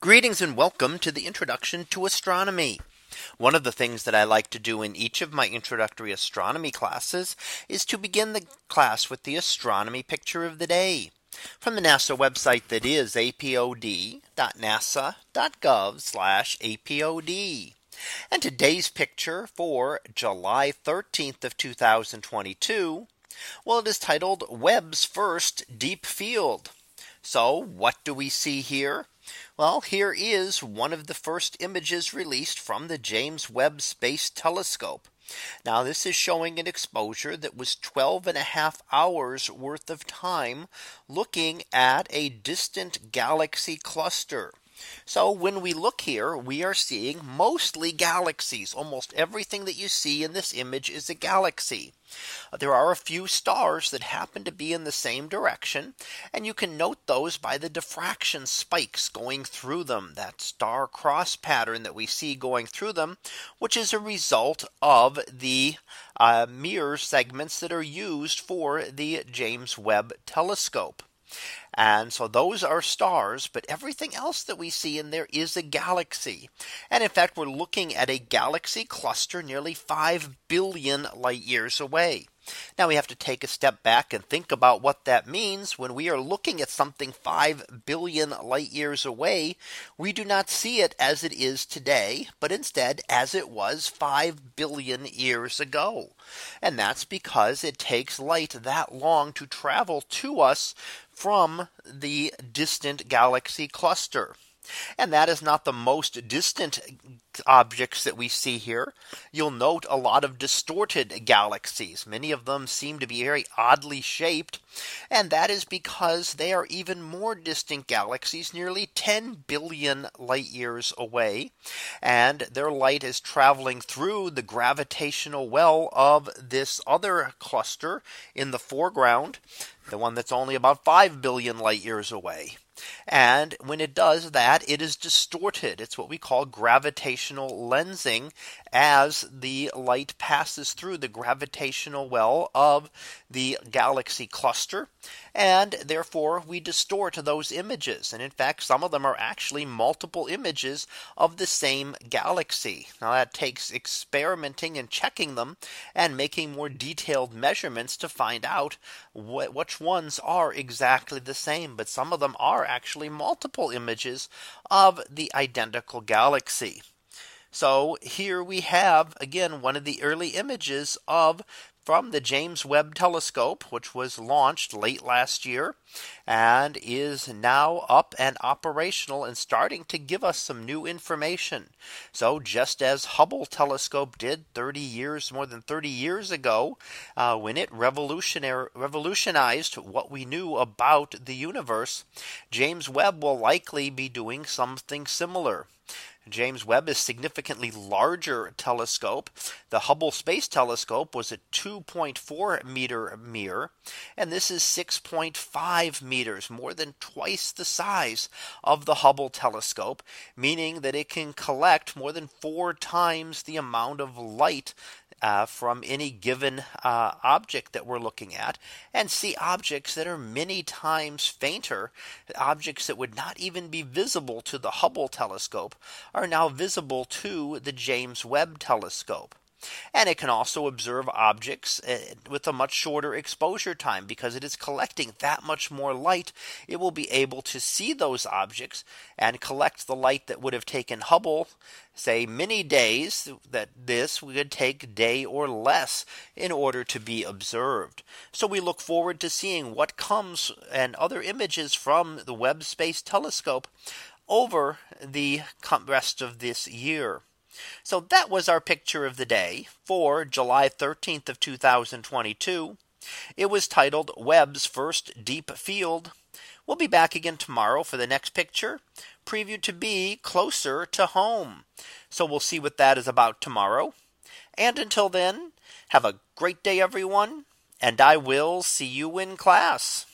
Greetings and welcome to the introduction to astronomy. One of the things that I like to do in each of my introductory astronomy classes is to begin the class with the astronomy picture of the day from the NASA website that is apod.nasa.gov apod. And today's picture for July 13th of 2022. Well, it is titled Webb's first deep field. So what do we see here? Well, here is one of the first images released from the James Webb Space Telescope. Now this is showing an exposure that was 12 and a half hours worth of time looking at a distant galaxy cluster. So when we look here, we are seeing mostly galaxies. Almost everything that you see in this image is a galaxy. There are a few stars that happen to be in the same direction. And you can note those by the diffraction spikes going through them that star cross pattern that we see going through them, which is a result of the uh, mirror segments that are used for the James Webb telescope. And so those are stars, but everything else that we see in there is a galaxy. And in fact, we're looking at a galaxy cluster nearly 5 billion light years away. Now we have to take a step back and think about what that means when we are looking at something 5 billion light years away. We do not see it as it is today, but instead as it was 5 billion years ago. And that's because it takes light that long to travel to us from the distant galaxy cluster. And that is not the most distant objects that we see here. You'll note a lot of distorted galaxies. Many of them seem to be very oddly shaped. And that is because they are even more distant galaxies, nearly 10 billion light years away. And their light is traveling through the gravitational well of this other cluster in the foreground, the one that's only about 5 billion light years away. And when it does that, it is distorted. It's what we call gravitational lensing as the light passes through the gravitational well of the galaxy cluster. And therefore we distort those images. And in fact, some of them are actually multiple images of the same galaxy. Now that takes experimenting and checking them and making more detailed measurements to find out wh which ones are exactly the same. But some of them are actually multiple images of the identical galaxy. So here we have again one of the early images of from the James Webb telescope, which was launched late last year and is now up and operational and starting to give us some new information. So just as Hubble telescope did 30 years more than 30 years ago, uh, when it revolutionized what we knew about the universe, James Webb will likely be doing something similar. James Webb is significantly larger telescope. The Hubble Space Telescope was a 2.4 meter mirror. And this is 6.5 meters, more than twice the size of the Hubble telescope, meaning that it can collect more than four times the amount of light uh, from any given uh, object that we're looking at and see objects that are many times fainter. Objects that would not even be visible to the Hubble telescope are now visible to the James Webb telescope. And it can also observe objects uh, with a much shorter exposure time because it is collecting that much more light. It will be able to see those objects and collect the light that would have taken Hubble say many days that this would take day or less in order to be observed. So we look forward to seeing what comes and other images from the Webb Space Telescope over the rest of this year. So that was our picture of the day for July 13th of 2022. It was titled Webb's first deep field. We'll be back again tomorrow for the next picture preview to be closer to home. So we'll see what that is about tomorrow. And until then, have a great day, everyone. And I will see you in class.